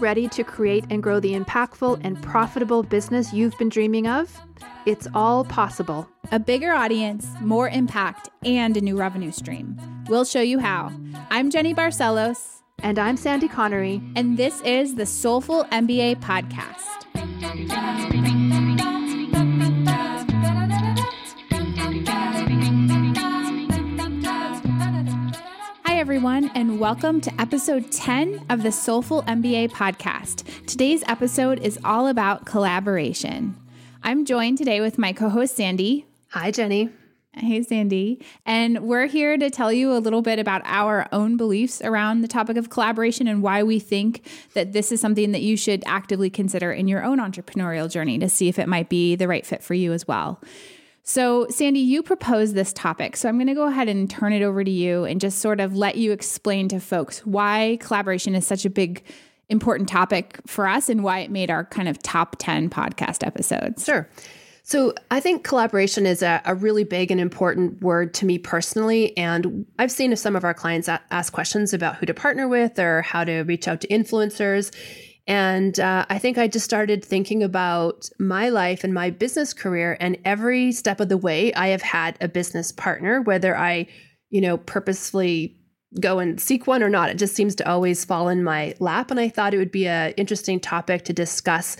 ready to create and grow the impactful and profitable business you've been dreaming of? It's all possible. A bigger audience, more impact, and a new revenue stream. We'll show you how. I'm Jenny Barcelos. And I'm Sandy Connery. And this is the Soulful MBA Podcast. Everyone, and welcome to episode 10 of the Soulful MBA podcast. Today's episode is all about collaboration. I'm joined today with my co host, Sandy. Hi, Jenny. Hey, Sandy. And we're here to tell you a little bit about our own beliefs around the topic of collaboration and why we think that this is something that you should actively consider in your own entrepreneurial journey to see if it might be the right fit for you as well. So, Sandy, you proposed this topic. So, I'm going to go ahead and turn it over to you and just sort of let you explain to folks why collaboration is such a big, important topic for us and why it made our kind of top 10 podcast episodes. Sure. So, I think collaboration is a, a really big and important word to me personally. And I've seen some of our clients ask questions about who to partner with or how to reach out to influencers. And uh, I think I just started thinking about my life and my business career. And every step of the way, I have had a business partner, whether I, you know, purposefully go and seek one or not. It just seems to always fall in my lap. And I thought it would be an interesting topic to discuss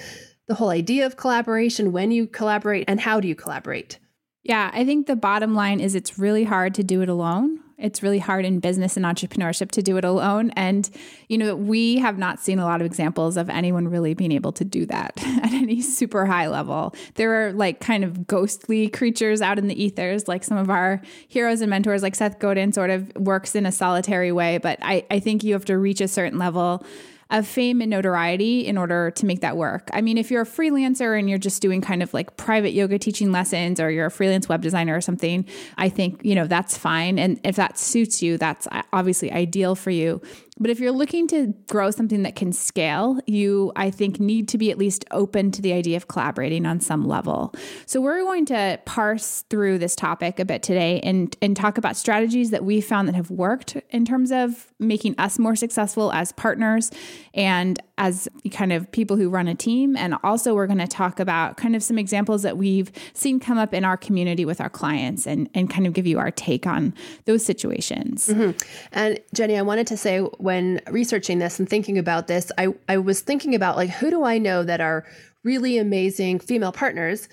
the whole idea of collaboration, when you collaborate, and how do you collaborate. Yeah, I think the bottom line is it's really hard to do it alone. It's really hard in business and entrepreneurship to do it alone. And, you know, we have not seen a lot of examples of anyone really being able to do that at any super high level. There are like kind of ghostly creatures out in the ethers, like some of our heroes and mentors, like Seth Godin sort of works in a solitary way. But I, I think you have to reach a certain level of fame and notoriety in order to make that work. I mean, if you're a freelancer and you're just doing kind of like private yoga teaching lessons or you're a freelance web designer or something, I think, you know, that's fine. And if that suits you, that's uh, obviously ideal for you. But if you're looking to grow something that can scale, you, I think, need to be at least open to the idea of collaborating on some level. So we're going to parse through this topic a bit today and, and talk about strategies that we found that have worked in terms of making us more successful as partners and as kind of people who run a team. And also, we're going to talk about kind of some examples that we've seen come up in our community with our clients and, and kind of give you our take on those situations. Mm-hmm. And Jenny, I wanted to say when researching this and thinking about this, I, I was thinking about like, who do I know that are really amazing female partners?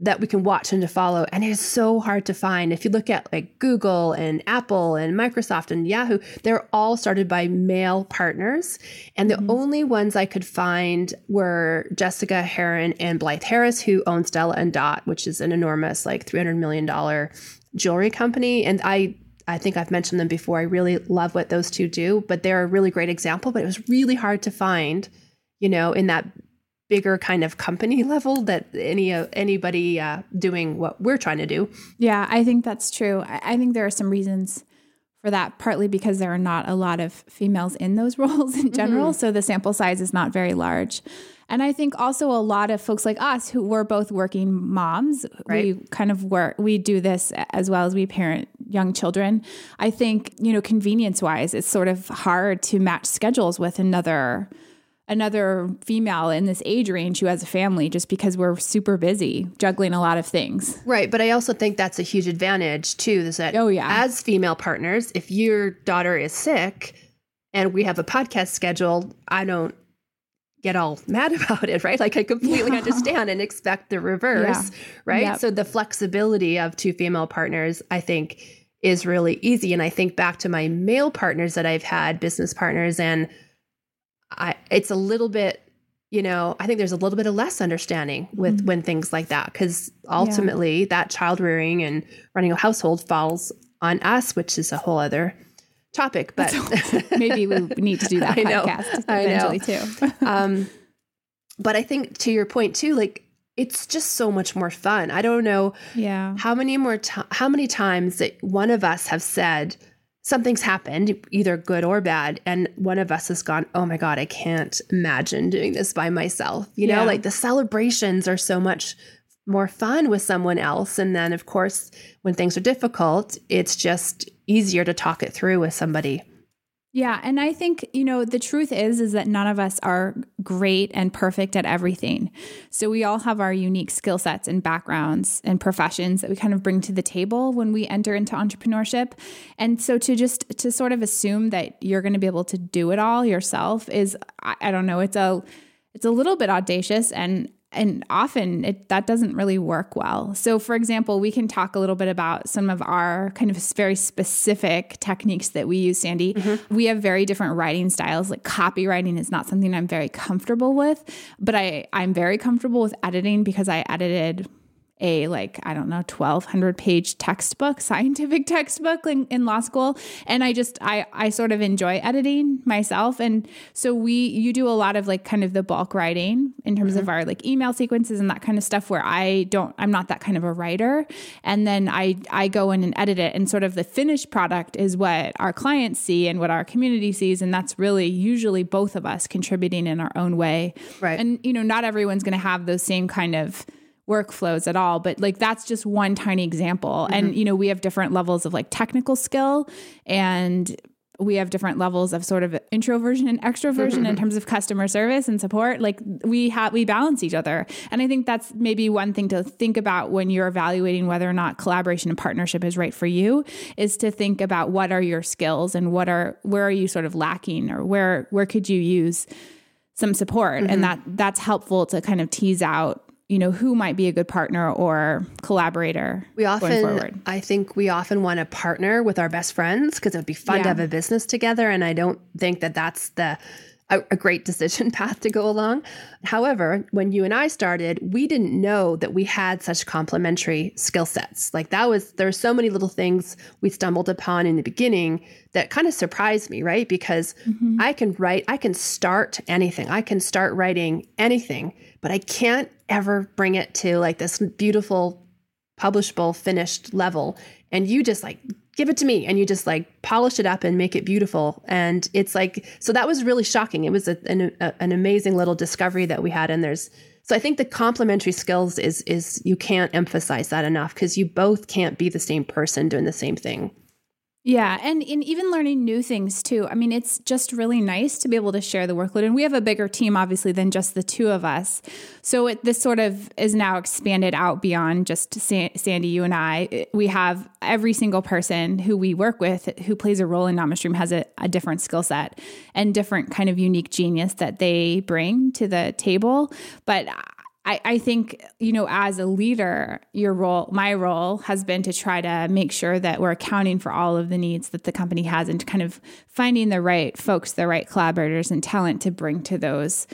That we can watch and to follow. And it is so hard to find. If you look at like Google and Apple and Microsoft and Yahoo, they're all started by male partners. And the mm-hmm. only ones I could find were Jessica Herrin and Blythe Harris, who own Stella and Dot, which is an enormous like $300 million jewelry company. And I I think I've mentioned them before. I really love what those two do, but they're a really great example. But it was really hard to find, you know, in that bigger kind of company level that any uh, anybody uh, doing what we're trying to do. Yeah, I think that's true. I, I think there are some reasons for that, partly because there are not a lot of females in those roles in general, mm-hmm. so the sample size is not very large. And I think also a lot of folks like us who were both working moms, right. we kind of work, we do this as well as we parent young children. I think, you know, convenience wise, it's sort of hard to match schedules with another another female in this age range who has a family just because we're super busy juggling a lot of things. Right. But I also think that's a huge advantage too, is that oh, yeah. as female partners, if your daughter is sick and we have a podcast scheduled, I don't get all mad about it, right? Like I completely yeah. understand and expect the reverse, yeah. right? Yep. So the flexibility of two female partners, I think, is really easy. And I think back to my male partners that I've had, business partners, and I, it's a little bit you know i think there's a little bit of less understanding with mm-hmm. when things like that because ultimately yeah. that child rearing and running a household falls on us which is a whole other topic but maybe we need to do that I podcast know, eventually too. Um, but i think to your point too like it's just so much more fun. I don't know yeah. how many more to- how many times that one of us have said something's happened, either good or bad, and one of us has gone, Oh my God, I can't imagine doing this by myself. You know, like the celebrations are so much more fun with someone else. And then, of course, when things are difficult, it's just easier to talk it through with somebody. Yeah, and I think, you know, the truth is is that none of us are great and perfect at everything. So we all have our unique skill sets and backgrounds and professions that we kind of bring to the table when we enter into entrepreneurship. And so to just to sort of assume that you're going to be able to do it all yourself is I, I don't know, it's a it's a little bit audacious and and often it, that doesn't really work well. So, for example, we can talk a little bit about some of our kind of very specific techniques that we use, Sandy. Mm-hmm. We have very different writing styles. Like copywriting is not something I'm very comfortable with, but I, I'm very comfortable with editing because I edited a like i don't know 1200 page textbook scientific textbook in, in, law school. And i just i i sort of enjoy editing myself. And so we you do a lot of like kind of the bulk writing in terms mm-hmm. of our like email sequences and that kind of stuff where i don't i'm not that kind of a writer. And then i i go in and edit it. And sort of the finished product is what our clients see and what our community sees. And that's really usually both of us contributing in our own way. Right. And you know not everyone's going to have those same kind of workflows at all but like that's just one tiny example mm-hmm. and you know we have different levels of like technical skill and we have different levels of sort of introversion and extroversion in mm-hmm. terms of customer service and support like we have we balance each other and i think that's maybe one thing to think about when you're evaluating whether or not collaboration and partnership is right for you is to think about what are your skills and what are where are you sort of lacking or where where could you use some support mm-hmm. and that that's helpful to kind of tease out you know who might be a good partner or collaborator we often i think we often want to partner with our best friends because it would be fun yeah. to have a business together and i don't think that that's the a, a, great decision path to go along however when you and i started we didn't know that we had such complementary skill sets like that was there are so many little things we stumbled upon in the beginning that kind of surprised me right because mm-hmm. i can write i can start anything i can start writing anything but I can't ever bring it to like this beautiful, publishable, finished level. And you just like give it to me and you just like polish it up and make it beautiful. And it's like, so that was really shocking. It was a, an, a, an amazing little discovery that we had. And there's, so I think the complementary skills is, is you can't emphasize that enough because you both can't be the same person doing the same thing. Yeah, and in even learning new things too. I mean, it's just really nice to be able to share the workload. And we have a bigger team, obviously, than just the two of us. So it, this sort of is now expanded out beyond just Sandy, you and I. We have every single person who we work with who plays a role in NamaStream has a, a different skill set and different kind of unique genius that they bring to the table. But I, I think, you know, as a leader, your role, my role has been to try to make sure that we're accounting for all of the needs that the company has and kind of finding the right folks, the right collaborators and talent to bring to those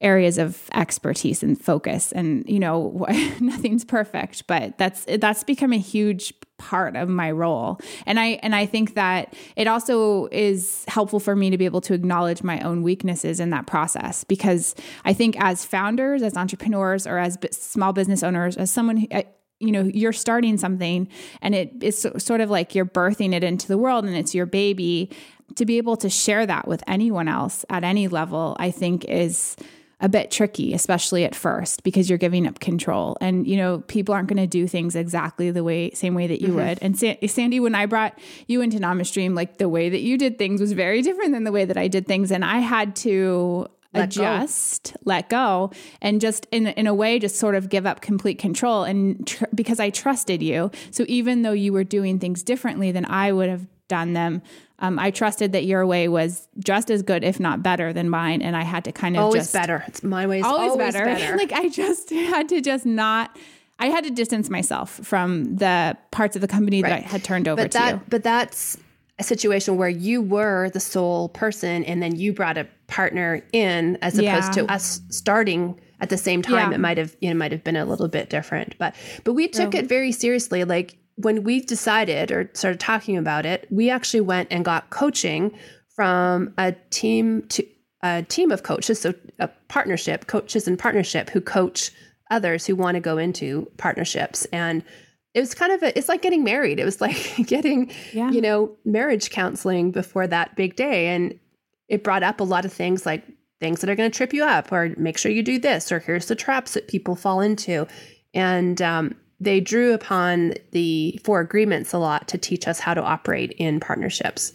areas of expertise and focus. And you know nothing's perfect but that's that's become a huge part of my role. And i and i think that it also is helpful for me to be able to acknowledge my own weaknesses in that process. Because i think as founders as entrepreneurs or as b- small business owners as someone who, you know you're starting something and it is sort of like you're birthing it into the world and it's your baby to be able to share that with anyone else at any level i think is a bit tricky, especially at first, because you're giving up control. And, you know, people aren't going to do things exactly the way, same way that you mm-hmm. would. And Sa- Sandy, when I brought you into NamaStream, like the way that you did things was very different than the way that I did things. And I had to let adjust, go. let go, and just in in a way, just sort of give up complete control. And tr- because I trusted you, so even though you were doing things differently than I would have done them, um, I trusted that your way was just as good, if not better, than mine, and I had to kind of always just, better. It's my way. Always, always better. better. like I just had to just not. I had to distance myself from the parts of the company right. that I had turned over but that, to you. But that's a situation where you were the sole person, and then you brought a partner in, as opposed yeah. to us starting at the same time. Yeah. It might have you know might have been a little bit different, but but we took it very seriously. Like when we decided or started talking about it, we actually went and got coaching from a team to a team of coaches, so a partnership, coaches in partnership who coach others who want to go into partnerships. And it was kind of a, it's like getting married. It was like getting, yeah. you know, marriage counseling before that big day. And it brought up a lot of things like things that are going to trip you up or make sure you do this, or here's the traps that people fall into. And um, they drew upon the four agreements a lot to teach us how to operate in partnerships.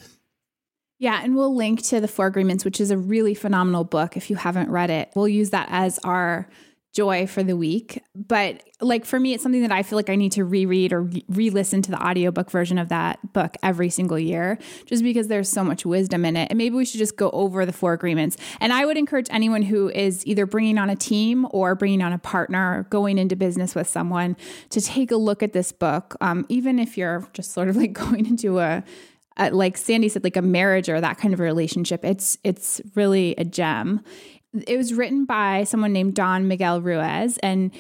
Yeah, and we'll link to the Four Agreements, which is a really phenomenal book if you haven't read it. We'll use that as our joy for the week. But like for me, it's something that I feel like I need to reread or re listen to the audiobook version of that book every single year, just because there's so much wisdom in it. And maybe we should just go over the four agreements. And I would encourage anyone who is either bringing on a team or bringing on a partner, going into business with someone to take a look at this book. Um, even if you're just sort of like going into a uh, like Sandy said, like a marriage or that kind of relationship. It's it's really a gem it was written by someone named Don Miguel Ruiz, and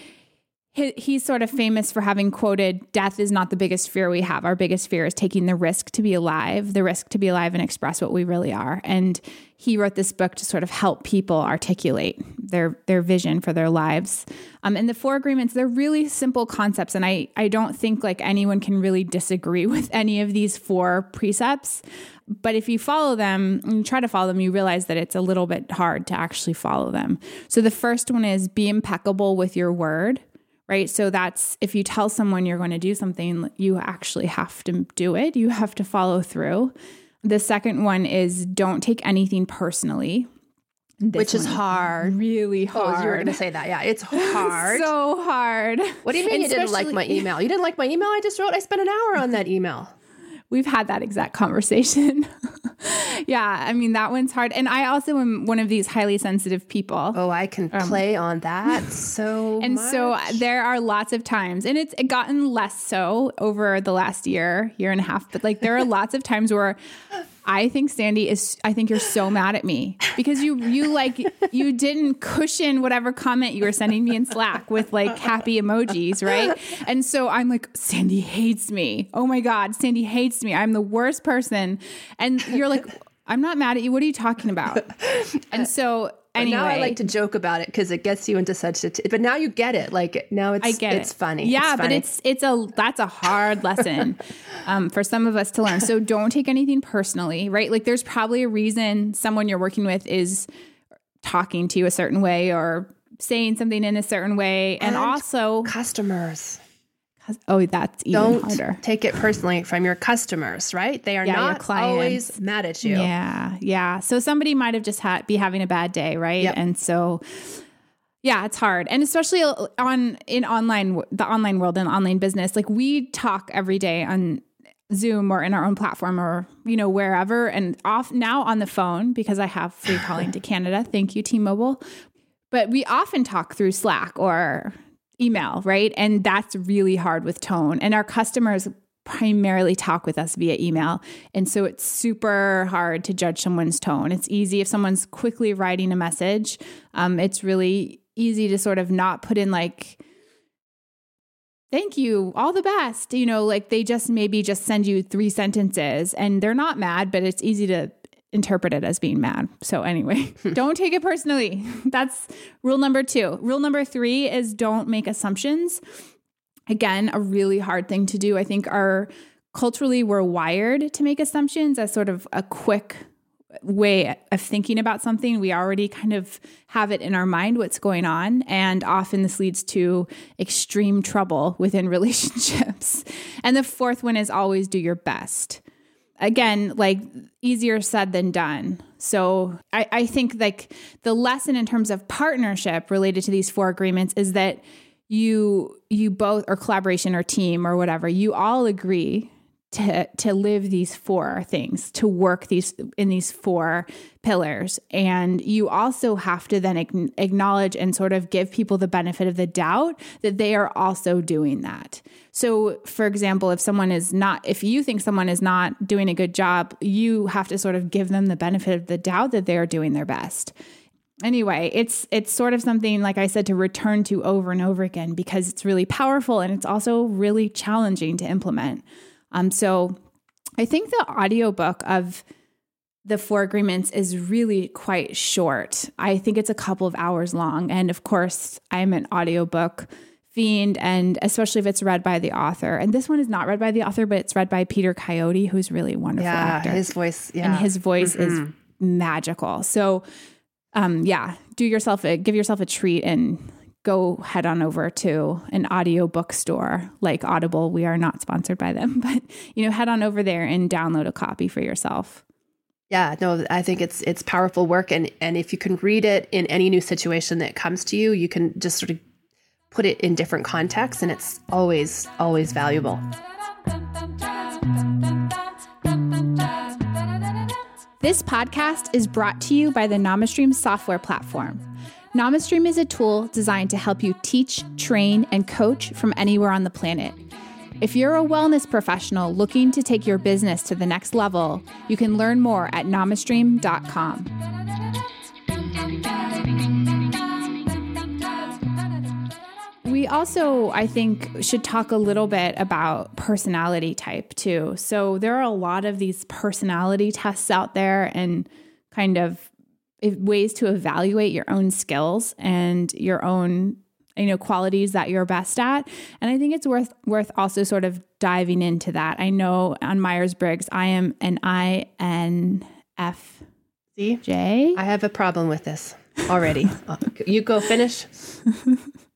he, he's sort of famous for having quoted, Death is not the biggest fear we have. Our biggest fear is taking the risk to be alive, the risk to be alive and express what we really are. And he wrote this book to sort of help people articulate their, their vision for their lives. Um, and the four agreements, they're really simple concepts. And I, I don't think like anyone can really disagree with any of these four precepts. But if you follow them and try to follow them, you realize that it's a little bit hard to actually follow them. So the first one is be impeccable with your word right? So that's if you tell someone you're going to do something, you actually have to do it, you have to follow through. The second one is don't take anything personally. This Which is hard. Really hard. Oh, you were going to say that. Yeah, it's hard. so hard. What do you mean and you didn't like my email? You didn't like my email I just wrote? I spent an hour on that email. We've had that exact conversation. yeah, I mean that one's hard. And I also am one of these highly sensitive people. Oh, I can um, play on that so And much. so there are lots of times and it's gotten less so over the last year, year and a half, but like there are lots of times where I think Sandy is I think you're so mad at me because you you like you didn't cushion whatever comment you were sending me in Slack with like happy emojis, right? And so I'm like Sandy hates me. Oh my god, Sandy hates me. I'm the worst person. And you're like I'm not mad at you. What are you talking about? And so anyway, now I like to joke about it because it gets you into such a. T- but now you get it. Like now it's I get it's it. funny. Yeah, it's funny. but it's it's a that's a hard lesson um, for some of us to learn. So don't take anything personally, right? Like there's probably a reason someone you're working with is talking to you a certain way or saying something in a certain way, and, and also customers. Oh, that's even Don't harder. take it personally from your customers, right? They are yeah, not always mad at you. Yeah, yeah. So somebody might have just had be having a bad day, right? Yep. And so, yeah, it's hard, and especially uh, on in online the online world and online business. Like we talk every day on Zoom or in our own platform or you know wherever, and off now on the phone because I have free calling to Canada. Thank you, T-Mobile. But we often talk through Slack or email, right? And that's really hard with tone. And our customers primarily talk with us via email. And so it's super hard to judge someone's tone. It's easy if someone's quickly writing a message, um, it's really easy to sort of not put in like, thank you, all the best. You know, like they just maybe just send you three sentences and they're not mad, but it's easy to interpret it as being mad. So, anyway, don't take it personally. That's rule number two. Rule number three is don't make assumptions. Again, a really hard thing to do. I think our culturally we're wired to make assumptions as sort of a quick way of thinking about something. We already kind of have it in our mind what's going on. And often this leads to extreme trouble within relationships. And the fourth one is always do your best again, like easier said than done. So I, I think like the lesson in terms of partnership related to these four agreements is that you you both or collaboration or team or whatever, you all agree to to live these four things to work these in these four pillars. And you also have to then acknowledge and sort of give people the benefit of the doubt that they are also doing that. So for example if someone is not if you think someone is not doing a good job you have to sort of give them the benefit of the doubt that they are doing their best. Anyway it's it's sort of something like i said to return to over and over again because it's really powerful and it's also really challenging to implement um, so I think the audiobook of the four agreements is really quite short. I think it's a couple of hours long. And of course, I'm an audiobook fiend, and especially if it's read by the author. And this one is not read by the author, but it's read by Peter Coyote, who's really wonderful yeah, actor. His voice, yeah. And his voice mm-hmm. is magical. So um, yeah, do yourself a give yourself a treat and go head on over to an audio bookstore like Audible. We are not sponsored by them, but you know, head on over there and download a copy for yourself. Yeah, no, I think it's it's powerful work, and and if you can read it in any new situation that comes to you, you can just sort of put it in different contexts, and it's always always valuable. This podcast is brought to you by the NamaStream software platform. NamaStream is a tool designed to help you teach, train, and coach from anywhere on the planet. If you're a wellness professional looking to take your business to the next level, you can learn more at namastream.com. We also, I think, should talk a little bit about personality type too. So, there are a lot of these personality tests out there and kind of ways to evaluate your own skills and your own you know qualities that you're best at. And i think it's worth worth also sort of diving into that. I know on myers-briggs i am an infj i have a problem with this already. Uh, you go finish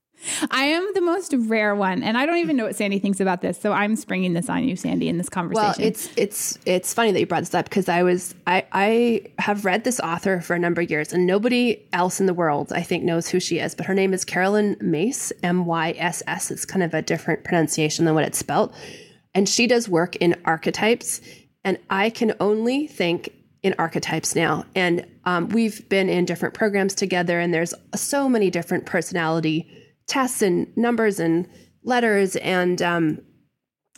I am the most rare one, and I don't even know what Sandy thinks about this. So I'm springing this on you, Sandy, in this conversation. Well, it's it's it's funny that you brought this up because I was I I have read this author for a number of years, and nobody else in the world I think knows who she is. But her name is Caroline Myss, M Y S S. It's kind of a different pronunciation than what it's spelled, and she does work in archetypes, and I can only think in archetypes now. And um, we've been in different programs together, and there's so many different personality tests and numbers and letters and um,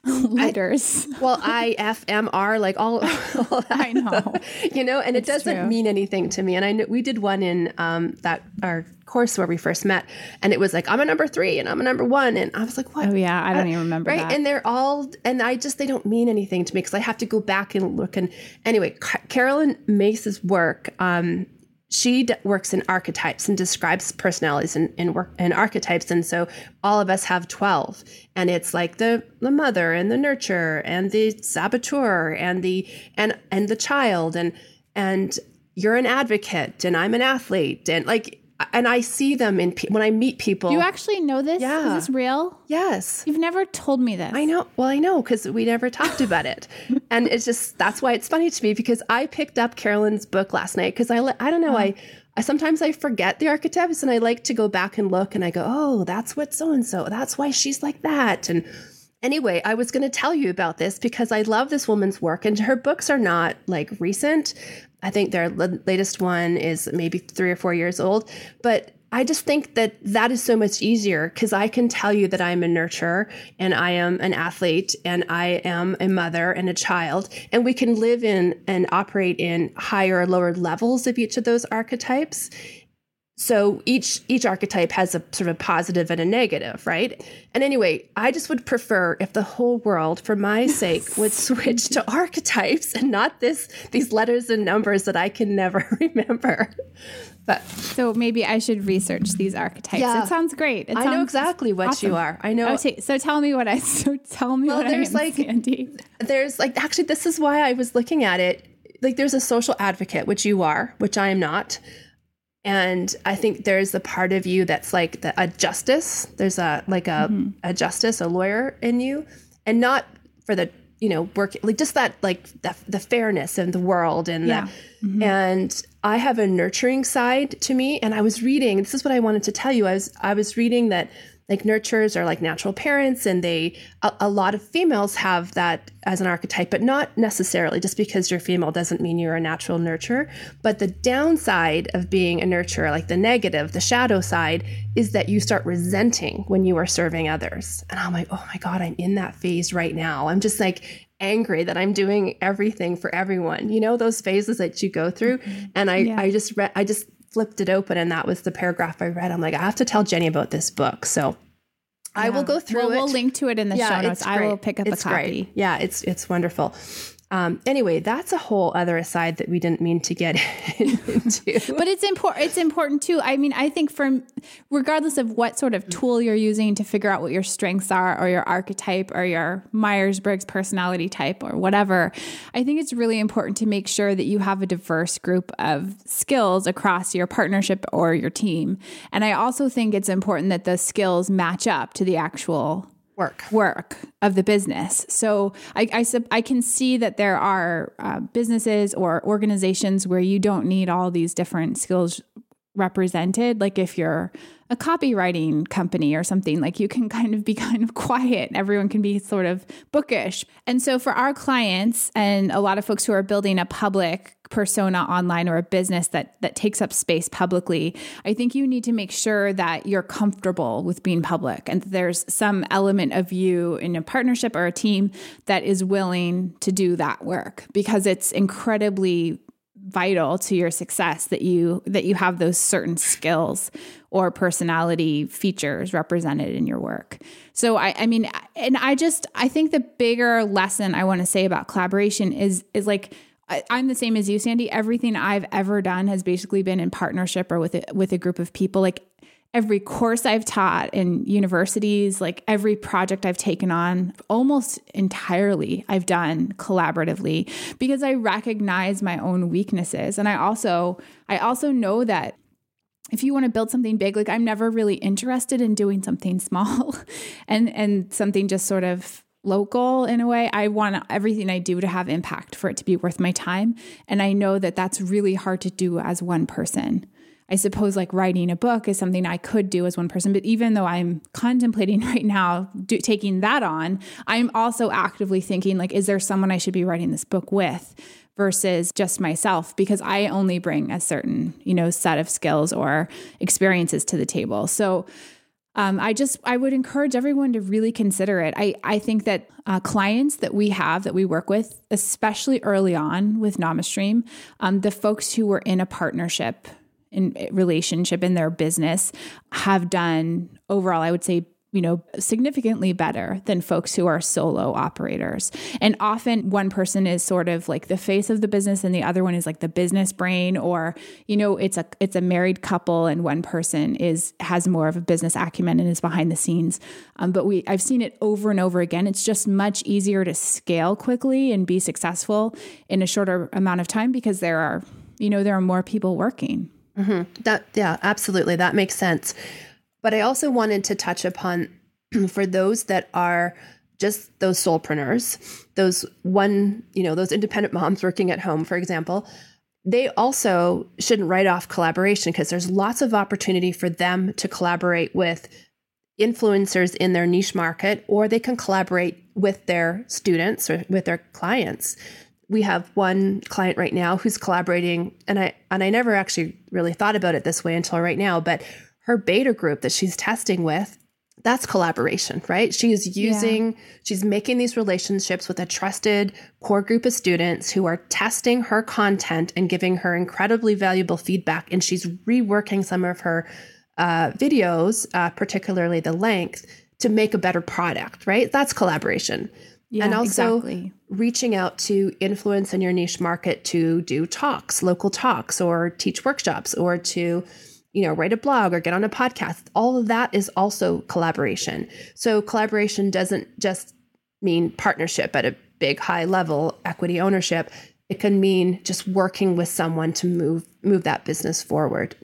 letters. I, well, I F M R, like all, all I know, you know, and it's it doesn't true. mean anything to me. And I know we did one in um, that our course where we first met, and it was like I'm a number three and I'm a number one, and I was like, what? Oh yeah, I don't uh, even remember. Right, that. and they're all, and I just they don't mean anything to me because I have to go back and look. And anyway, Caroline Myss's work. Um, she d- works in archetypes and describes personalities in, in work in archetypes and so all of us have 12 and it's like the the mother and the nurturer and the saboteur and the and and the child. And and you're an advocate and i'm an athlete. And like and I see them in when I meet people. You actually know this? Yeah. Is this real? Yes. You've never told me this. I know. Well, I know because we never talked about it, and it's just that's why it's funny to me because I picked up Caroline's book last night because I I don't know uh-huh. I. I sometimes I forget the archetypes and I like to go back and look and I go, oh, that's what so and so. That's why she's like that. And anyway, I was going to tell you about this because I love this woman's work and her books are not like recent. I think their latest one is maybe three or four years old. But I just think that that is so much easier because I can tell you that I'm a nurturer and I am an athlete and I am a mother and a child. And we can live in and operate in higher or lower levels of each of those archetypes so each each archetype has a sort of positive and a negative right? And anyway i just would prefer if the whole world for my sake would switch to archetypes and not this these letters and numbers that i can never remember. But so maybe i should research these archetypes. Yeah, it sounds great. It i know exactly what awesome. you are. I know okay so tell me what i so tell me well, what there's I am, like Sandy. there's like actually this is why i was looking at it. Like there's a social advocate which you are which i am not and i think there's a part of you that's like the, a justice there's a like a, mm-hmm. a justice a lawyer in you and not for the you know work like just that like the, the fairness in the world and yeah. the, mm-hmm. and i have a nurturing side to me and i was reading this is what i wanted to tell you i was i was reading that like nurturers are like natural parents and they a, a, lot of females have that as an archetype but not necessarily. Just because you're female doesn't mean you're a natural nurturer. But the downside of being a nurturer like the negative the shadow side is that you start resenting when you are serving others. And i'm like oh my god i'm in that phase right now. I'm just like angry that i'm doing everything for everyone. You know those phases that you go through? Mm-hmm. and i yeah. i just read i just flipped it open and that was the paragraph I read. I'm like, I have to tell Jenny about this book. So yeah. I will go through well, it. We'll link to it in the yeah, show notes. I will pick up it's a copy. Great. Yeah, it's it's wonderful. Um, anyway, that's a whole other aside that we didn't mean to get into. but it's important. It's important too. I mean, I think from regardless of what sort of tool you're using to figure out what your strengths are, or your archetype, or your Myers Briggs personality type, or whatever, I think it's really important to make sure that you have a diverse group of skills across your partnership or your team. And I also think it's important that the skills match up to the actual work work of the business. So I, I, I can see that there are uh, businesses or organizations where you don't need all these different skills represented. Like if you're a copywriting company or something, like you can kind of be kind of quiet. Everyone can be sort of bookish. And so for our clients and a lot of folks who are building a public persona online or a business that that takes up space publicly i think you need to make sure that you're comfortable with being public and there's some element of you in a partnership or a team that is willing to do that work because it's incredibly vital to your success that you that you have those certain skills or personality features represented in your work. So I I mean and I just I think the bigger lesson I want to say about collaboration is is like I, am the same as you, Sandy. Everything I've ever done has basically been in partnership or with a, with a group of people. Like every course I've taught in universities, like every project I've taken on, almost entirely I've done collaboratively because I recognize my own weaknesses. And I also I also know that if you want to build something big, like I'm never really interested in doing something small and and something just sort of local in a way. I want everything I do to have impact for it to be worth my time. And I know that that's really hard to do as one person. I suppose like writing a book is something I could do as one person, but even though I'm contemplating right now do, taking that on, I'm also actively thinking like, is there someone I should be writing this book with? versus just myself because I only bring a certain, you know, set of skills or experiences to the table. So um, I just I would encourage everyone to really consider it. I I think that uh, clients that we have that we work with, especially early on with NamaStream, um, the folks who were in a partnership in relationship in their business have done overall, I would say you know, significantly better than folks who are solo operators. And often one person is sort of like the face of the business and the other one is like the business brain or, you know, it's a it's a married couple and one person is has more of a business acumen and is behind the scenes. Um, but we I've seen it over and over again. It's just much easier to scale quickly and be successful in a shorter amount of time because there are, you know, there are more people working. Mm-hmm. That yeah, absolutely. That makes sense. But I also wanted to touch upon for those that are just those solopreneurs, those one, you know, those independent moms working at home, for example, they also shouldn't write off collaboration because there's lots of opportunity for them to collaborate with influencers in their niche market, or they can collaborate with their students or with their clients. We have one client right now who's collaborating, and I and I never actually really thought about it this way until right now, but her beta group that she's testing with that's collaboration, right? She is using, yeah. she's making these relationships with a trusted core group of students who are testing her content and giving her incredibly valuable feedback. And she's reworking some of her uh, videos, uh, particularly the length, to make a better product, right? That's collaboration. Yeah, and also exactly. reaching out to influence in your niche market to do talks, local talks, or teach workshops, or to you know, write a blog or get on a podcast. All of that is also collaboration. So collaboration doesn't just mean partnership at a big high level, equity ownership. It can mean just working with someone to move move that business forward.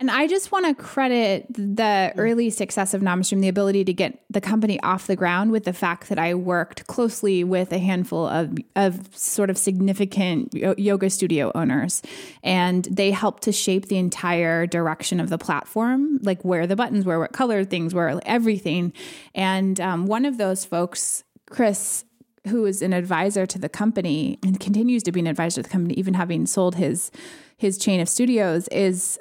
And I just want to credit the early success of NamaStream, the ability to get the company off the ground with the fact that I worked closely with a handful of, of sort of significant yoga studio owners. And they helped to shape the entire direction of the platform, like where the buttons were, what color things were, everything. And um, one of those folks, Chris, who is an advisor to the company and continues to be an advisor to the company, even having sold his his chain of studios, is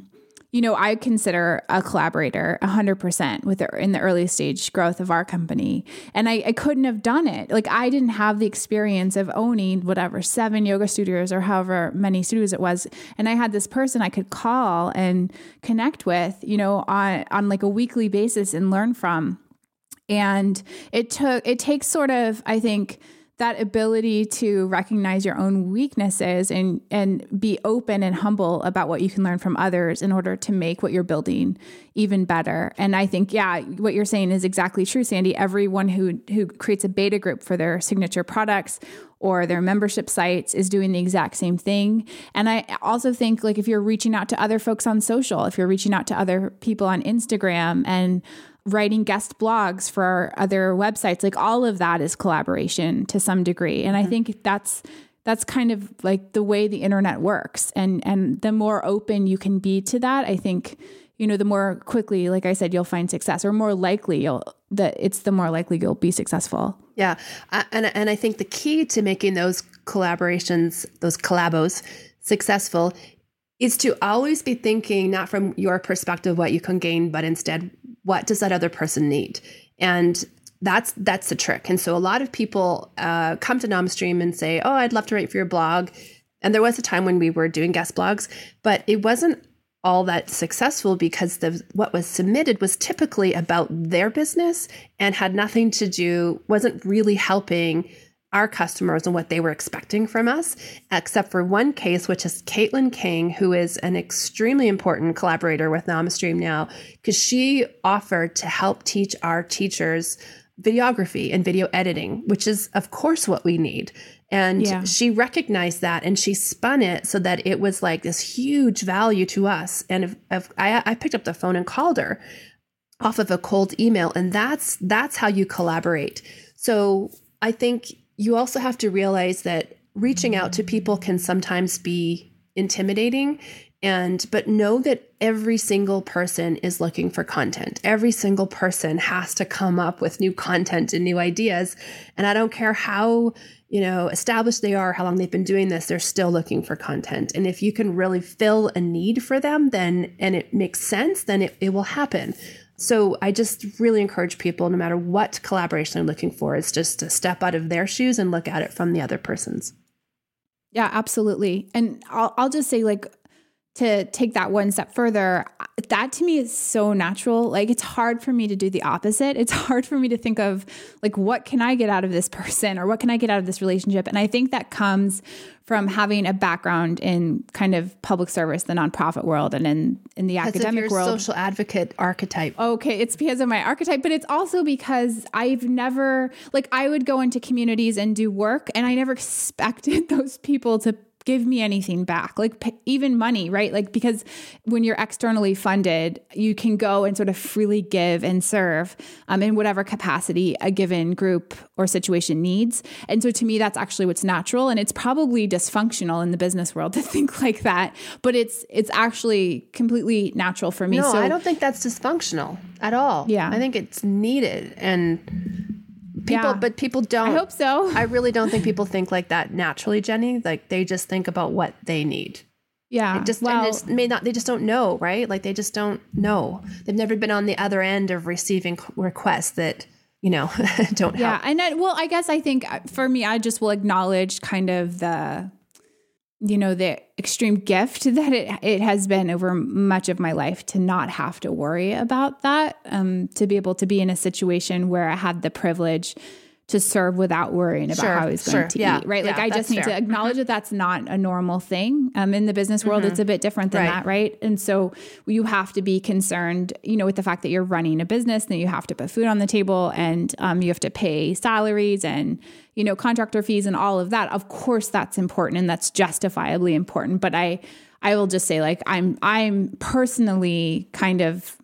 you know, I consider a collaborator 100% with the, in the early stage growth of our company. And I, I couldn't have done it. Like, I didn't have the experience of owning whatever, seven yoga studios or however many studios it was. And I had this person I could call and connect with, you know, on, on like a weekly basis and learn from. And it took, it takes sort of, I think, that ability to recognize your own weaknesses and and be open and humble about what you can learn from others in order to make what you're building even better. And I think yeah, what you're saying is exactly true, Sandy. Everyone who who creates a beta group for their signature products or their membership sites is doing the exact same thing. And I also think like if you're reaching out to other folks on social, if you're reaching out to other people on Instagram and writing guest blogs for other websites, like all of that is collaboration to some degree. And mm-hmm. I think that's that's kind of like the way the internet works. And and the more open you can be to that, I think you know the more quickly like i said you'll find success or more likely you'll that it's the more likely you'll be successful yeah and and i think the key to making those collaborations those collabos successful is to always be thinking not from your perspective what you can gain but instead what does that other person need? And that's that's the trick. And so a lot of people uh, come to NamaStream and say oh i'd love to write for your blog. And there was a time when we were doing guest blogs but it wasn't all that successful because the what was submitted was typically about their business and had nothing to do wasn't really helping our customers and what they were expecting from us, except for one case, which is Caitlin King, who is an extremely important collaborator with NamaStream now, because she offered to help teach our teachers videography and video editing, which is, of course, what we need. And yeah. she recognized that and she spun it so that it was like this huge value to us. And if, if I, I picked up the phone and called her off of a cold email, and that's that's how you collaborate. So I think you also have to realize that reaching out to people can sometimes be intimidating and but know that every single person is looking for content. Every single person has to come up with new content and new ideas. And i don't care how you know established they are how long they've been doing this they're still looking for content. And if you can really fill a need for them then and it makes sense then it, it will happen so i just really encourage people no matter what collaboration they're looking for is just to step out of their shoes and look at it from the other person's. Yeah absolutely. And i'll, I'll just say like to take that one step further, that to me is so natural. Like it's hard for me to do the opposite. It's hard for me to think of like what can I get out of this person or what can I get out of this relationship? And I think that comes from having a background in kind of public service, the nonprofit world, and in in the academic of your world. Social advocate archetype. Okay, it's because of my archetype, but it's also because I've never like I would go into communities and do work, and I never expected those people to give me anything back, like p- even money, right? Like, because when you're externally funded, you can go and sort of freely give and serve um, in whatever capacity a given group or situation needs. And so to me, that's actually what's natural. And it's probably dysfunctional in the business world to think like that, but it's, it's actually completely natural for me. No, so I don't think that's dysfunctional at all. Yeah. I think it's needed. And, people yeah. but people don't I hope so. I really don't think people think like that naturally, Jenny. Like they just think about what they need. Yeah. It just well, and may not they just don't know, right? Like they just don't know. They've never been on the other end of receiving requests that you know don't yeah help. and I, well i guess i think uh, for me i just will acknowledge kind of the you know the extreme gift that it it has been over much of my life to not have to worry about that um, to be able to be in a situation where I had the privilege to serve without worrying about sure, how he's going sure. to yeah, eat, right? Yeah, like I just need fair. to acknowledge that that's not a normal thing. Um, in the business world, mm-hmm. it's a bit different than right. that, right? And so you have to be concerned, you know, with the fact that you're running a business, then you have to put food on the table, and um, you have to pay salaries and you know contractor fees and all of that. Of course, that's important and that's justifiably important. But I, I will just say, like, I'm I'm personally kind of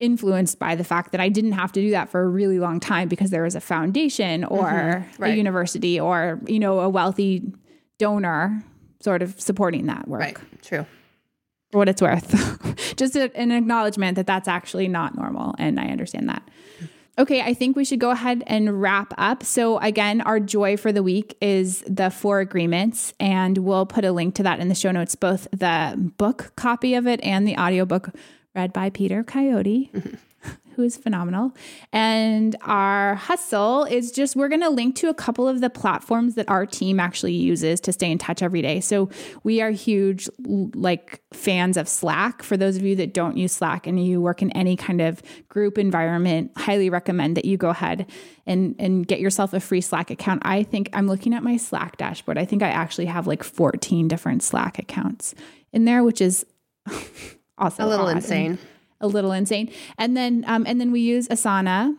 influenced by the fact that I didn't have to do that for a really long time because there was a foundation or mm-hmm. right. a university or you know a wealthy donor sort of supporting that work. Right. True. For what it's worth. Just a, an acknowledgement that that's actually not normal and I understand that. Okay, I think we should go ahead and wrap up. So, again, our joy for the week is the four agreements, and we'll put a link to that in the show notes, both the book copy of it and the audiobook read by Peter Coyote. who is phenomenal. And our hustle is just we're going to link to a couple of the platforms that our team actually uses to stay in touch every day. So we are huge like fans of Slack. For those of you that don't use Slack and you work in any kind of group environment, highly recommend that you go ahead and and get yourself a free Slack account. I think I'm looking at my Slack dashboard. I think I actually have like 14 different Slack accounts in there, which is also a little insane. A little insane. And then um, and then we use Asana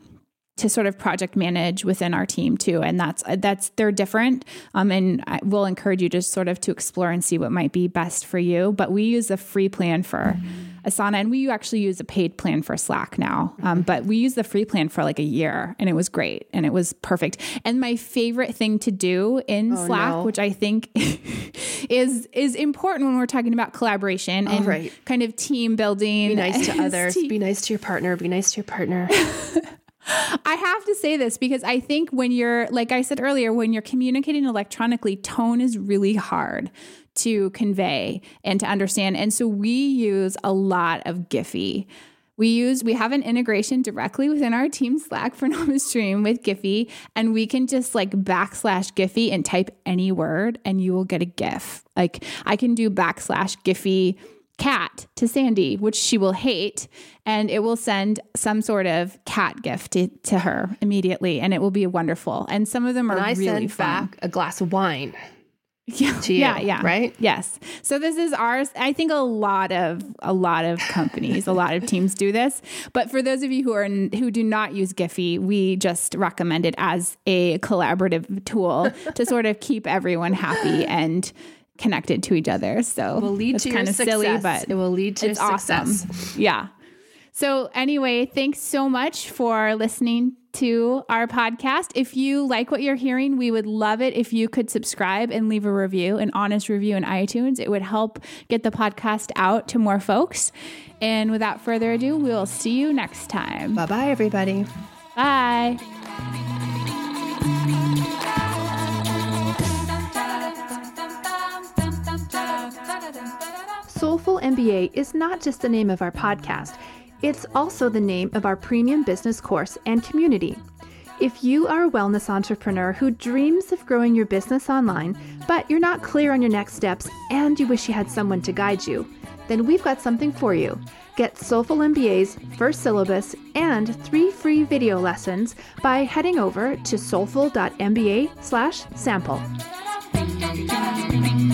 to sort of project manage within our team too and that's that's they're different um, and I will encourage you just sort of to explore and see what might be best for you but we use a free plan for asana and we actually use a paid plan for slack now um, but we use the free plan for like a year and it was great and it was perfect and my favorite thing to do in Oh, slack no. which i think is is important when we're talking about collaboration and right. kind of team building Be nice to others. Team- Be nice to your partner. Be nice to your partner. I have to say this because I think when you're, like I said earlier, when you're communicating electronically, tone is really hard to convey and to understand. And so we use a lot of Giphy. We use we have an integration directly within our team Slack for NamaStream with Giphy, and we can just like backslash Giphy and type any word, and you will get a GIF. Like I can do backslash Giphy cat to Sandy, which she will hate, and it will send some sort of cat gift to, to her immediately, and it will be wonderful. And some of them are and I really send fun. back a glass of wine. Yeah, you, yeah, yeah, right? Yes. So this is ours. I think a lot of a lot of companies, a lot of teams do this. But for those of you who are who do not use Giphy, we just recommend it as a collaborative tool to sort of keep everyone happy and connected to each other. So It will lead it's to kind of success. silly, but it will lead to it's success. awesome. Yeah. So, anyway, thanks so much for listening to our podcast. If you like what you're hearing, we would love it if you could subscribe and leave a review, an honest review in iTunes. It would help get the podcast out to more folks. And without further ado, we'll see you next time. Bye bye, everybody. Bye. Soulful MBA is not just the name of our podcast, it's also the name of our premium business course and community. If you are a wellness entrepreneur who dreams of growing your business online, but you're not clear on your next steps and you wish you had someone to guide you, then we've got something for you. Get Soulful MBA's first syllabus and three free video lessons by heading over to soulful.mba/sample.